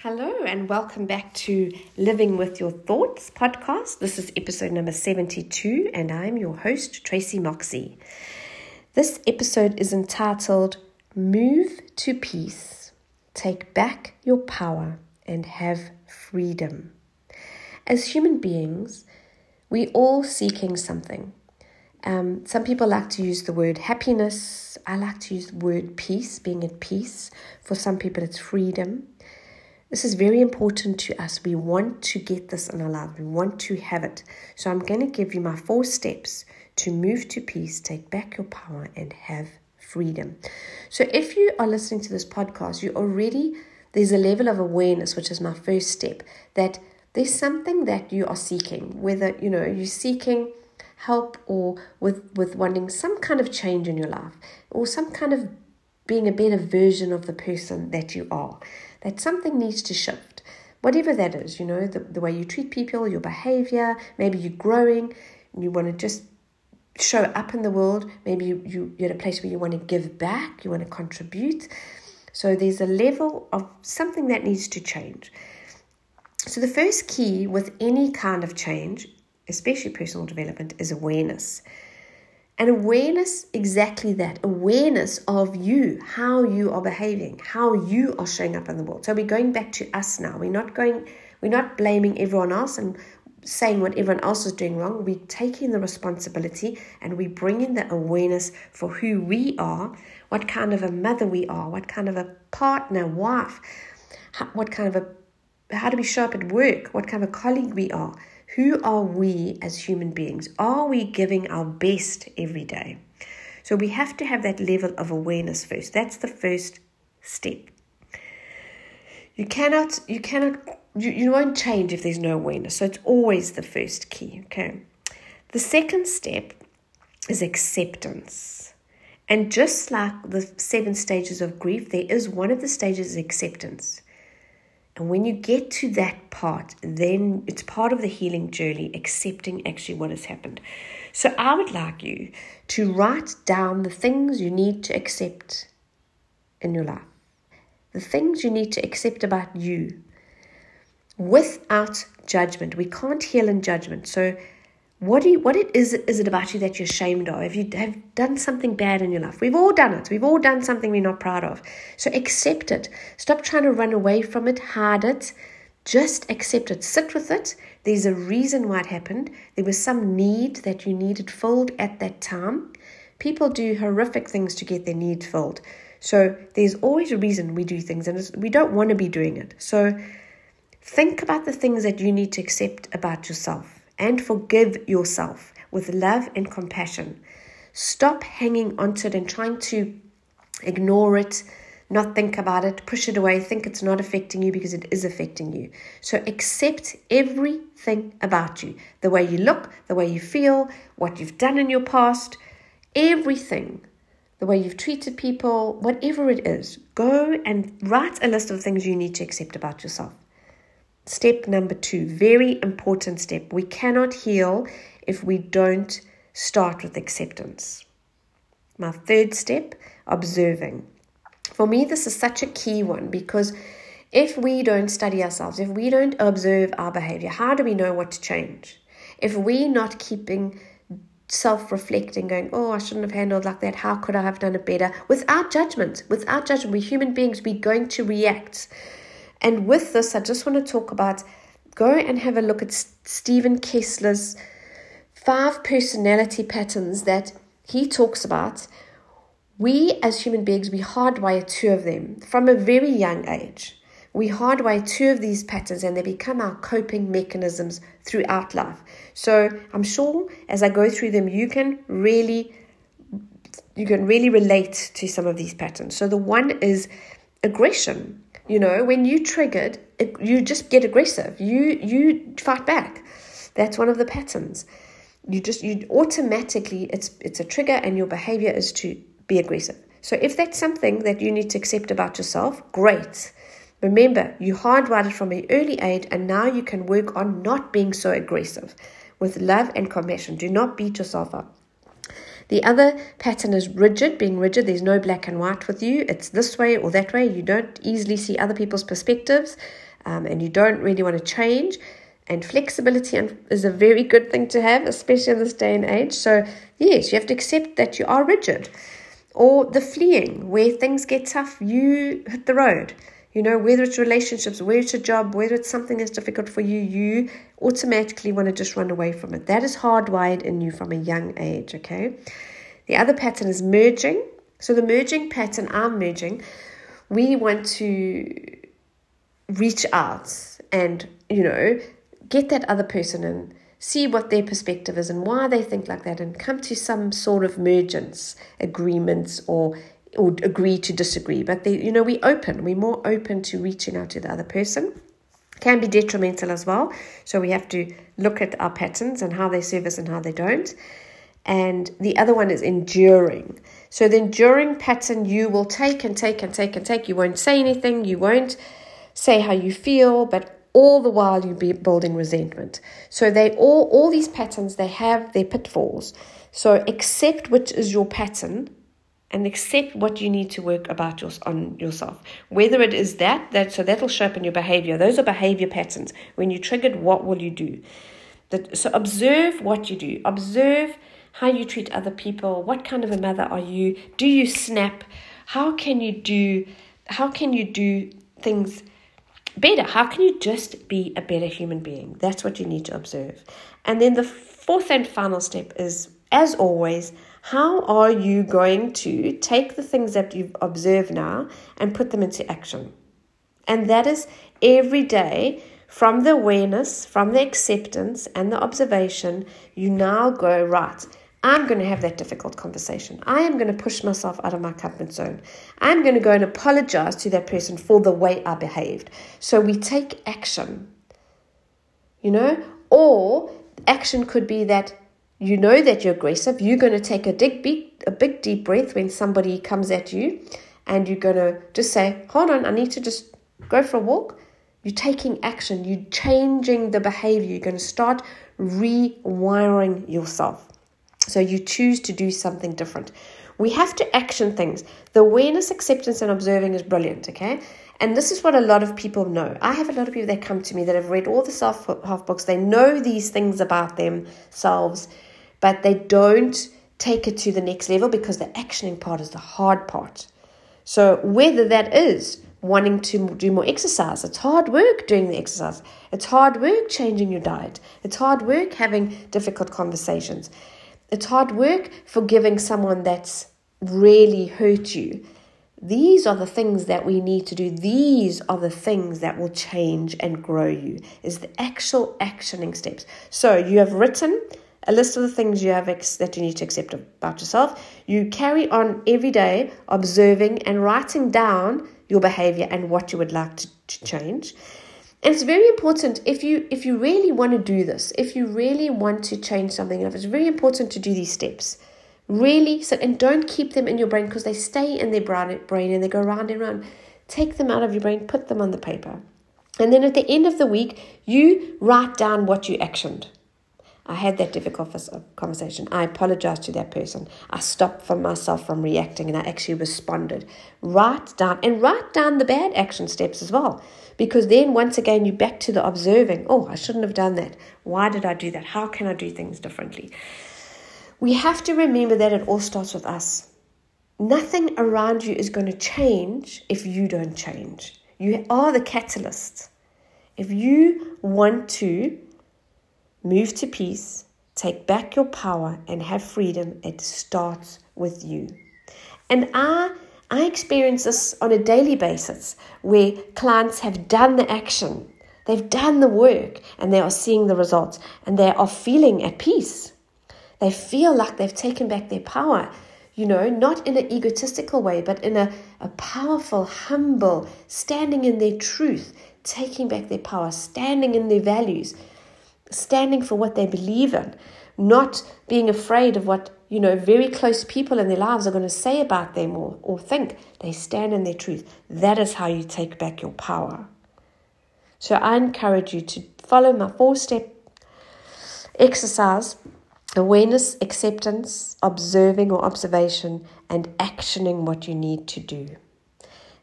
Hello, and welcome back to Living with Your Thoughts podcast. This is episode number 72, and I'm your host, Tracy Moxie. This episode is entitled Move to Peace, Take Back Your Power, and Have Freedom. As human beings, we all seeking something. Um, some people like to use the word happiness. I like to use the word peace, being at peace. For some people, it's freedom. This is very important to us. We want to get this in our life. We want to have it. So I'm going to give you my four steps to move to peace, take back your power, and have freedom. So if you are listening to this podcast, you already there's a level of awareness, which is my first step, that there's something that you are seeking, whether you know you're seeking help or with with wanting some kind of change in your life or some kind of being a better version of the person that you are that something needs to shift. Whatever that is, you know, the, the way you treat people, your behavior, maybe you're growing you want to just show up in the world. Maybe you, you, you're at a place where you want to give back, you want to contribute. So there's a level of something that needs to change. So the first key with any kind of change, especially personal development, is awareness. And awareness, exactly that awareness of you, how you are behaving, how you are showing up in the world. So we're going back to us now. We're not going, we're not blaming everyone else and saying what everyone else is doing wrong. We're taking the responsibility and we bring in the awareness for who we are, what kind of a mother we are, what kind of a partner, wife, what kind of a, how do we show up at work, what kind of a colleague we are who are we as human beings? Are we giving our best every day? So we have to have that level of awareness first. That's the first step. You cannot, you cannot, you, you won't change if there's no awareness. So it's always the first key. Okay. The second step is acceptance. And just like the seven stages of grief, there is one of the stages acceptance. And when you get to that part, then it's part of the healing journey, accepting actually what has happened. So I would like you to write down the things you need to accept in your life, the things you need to accept about you without judgment. We can't heal in judgment. So what do you, what it is is it about you that you're ashamed of? Have you have done something bad in your life? We've all done it. We've all done something we're not proud of. So accept it. Stop trying to run away from it, hide it. Just accept it. Sit with it. There's a reason why it happened. There was some need that you needed filled at that time. People do horrific things to get their need filled. So there's always a reason we do things, and we don't want to be doing it. So think about the things that you need to accept about yourself and forgive yourself with love and compassion. Stop hanging onto it and trying to ignore it, not think about it, push it away, think it's not affecting you because it is affecting you. So accept everything about you the way you look, the way you feel, what you've done in your past, everything. The way you've treated people, whatever it is, go and write a list of things you need to accept about yourself. Step number two, very important step. We cannot heal if we don't start with acceptance. My third step, observing. For me, this is such a key one because if we don't study ourselves, if we don't observe our behavior, how do we know what to change? If we're not keeping self reflecting, going, oh, I shouldn't have handled like that, how could I have done it better? Without judgment, without judgment, we're human beings, we're going to react. And with this, I just want to talk about go and have a look at Steven Kessler's five personality patterns that he talks about. We as human beings, we hardwire two of them from a very young age. We hardwire two of these patterns and they become our coping mechanisms throughout life. So I'm sure as I go through them, you can really you can really relate to some of these patterns. So the one is aggression. You know, when you triggered, it, you just get aggressive. You you fight back. That's one of the patterns. You just you automatically it's it's a trigger, and your behavior is to be aggressive. So if that's something that you need to accept about yourself, great. Remember, you hardwired it from an early age, and now you can work on not being so aggressive with love and compassion. Do not beat yourself up. The other pattern is rigid, being rigid. There's no black and white with you. It's this way or that way. You don't easily see other people's perspectives. um, and you don't really want to change, and flexibility is a very good thing to have, especially in this day and age. So, yes, you have to accept that you are rigid. Or the fleeing, where things get tough, you hit the road. You know, whether it's relationships, whether it's a job, whether it's something that's difficult for you, you automatically want to just run away from it. That is hardwired in you from a young age, okay? The other pattern is merging. So, the merging pattern, I'm merging, we want to reach out and, you know, get that other person and see what their perspective is and why they think like that and come to some sort of mergence agreements or or agree to disagree but they you know we open we're more open to reaching out to the other person can be detrimental as well so we have to look at our patterns and how they serve us and how they don't and the other one is enduring so the enduring pattern you will take and take and take and take you won't say anything you won't say how you feel but all the while you'll be building resentment. So they all all these patterns they have their pitfalls. So accept which is your pattern and accept what you need to work about your, on yourself. Whether it is that that so that'll show up in your behavior. Those are behavior patterns. When you triggered, what will you do? That so observe what you do. Observe how you treat other people. What kind of a mother are you? Do you snap? How can you do how can you do things better. How can you just be a better human being? That's what you need to observe. And then the fourth and final step is, as always, how are you going to take the things that you've observed now and put them into action? And that is every day from the awareness, from the acceptance and the observation, you now go, right, I'm going to have that difficult conversation. I am going to push myself out of my comfort zone. I'm going to go and apologize to that person for the way I behaved. So we take action, you know, or action could be that you know that you're aggressive. You're going to take a big, big, a big deep breath when somebody comes at you, and you're going to just say, Hold on, I need to just go for a walk. You're taking action, you're changing the behavior, you're going to start rewiring yourself. So you choose to do something different. We have to action things. The awareness, acceptance, and observing is brilliant, okay? And this is what a lot of people know. I have a lot of people that come to me that have read all the self help books. They know these things about themselves, but they don't take it to the next level because the actioning part is the hard part. So, whether that is wanting to do more exercise, it's hard work doing the exercise, it's hard work changing your diet, it's hard work having difficult conversations. It's hard work forgiving someone that's really hurt you. These are the things that we need to do. These are the things that will change and grow you, is the actual actioning steps. So you have written a list of the things you have ex- that you need to accept about yourself. You carry on every day observing and writing down your behavior and what you would like to, to change. And it's very important if you if you really want to do this, if you really want to change something it's very important to do these steps. Really sit and don't keep them in your brain because they stay in their brain and they go round and round. Take them out of your brain, put them on the paper. And then at the end of the week, you write down what you actioned. I had that difficult conversation. I apologized to that person. I stopped from myself from reacting and I actually responded. Write down and write down the bad action steps as well. Because then once again you're back to the observing. Oh, I shouldn't have done that. Why did I do that? How can I do things differently? We have to remember that it all starts with us. Nothing around you is going to change if you don't change. You are the catalyst. If you want to Move to peace, take back your power, and have freedom. It starts with you. And I, I experience this on a daily basis where clients have done the action, they've done the work, and they are seeing the results, and they are feeling at peace. They feel like they've taken back their power you know, not in an egotistical way, but in a, a powerful, humble, standing in their truth, taking back their power, standing in their values, standing for what they believe in, not being afraid of what, you know, very close people in their lives are going to say about them or, or think. They stand in their truth. That is how you take back your power. So I encourage you to follow my four step exercise awareness, acceptance, observing or observation, and actioning what you need to do.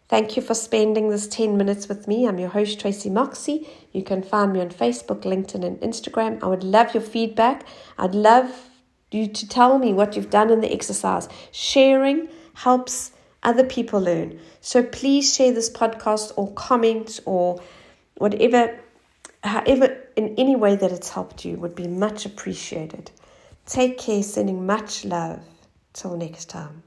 Thank you for spending this 10 minutes with me. I'm your host, Tracy Moxie. You can find me on Facebook, LinkedIn, and Instagram. I would love your feedback. I'd love you to tell me what you've done in the exercise. Sharing helps other people learn. So please share this podcast or comment or whatever, however, in any way that it's helped you would be much appreciated. Take care, sending much love. Till next time.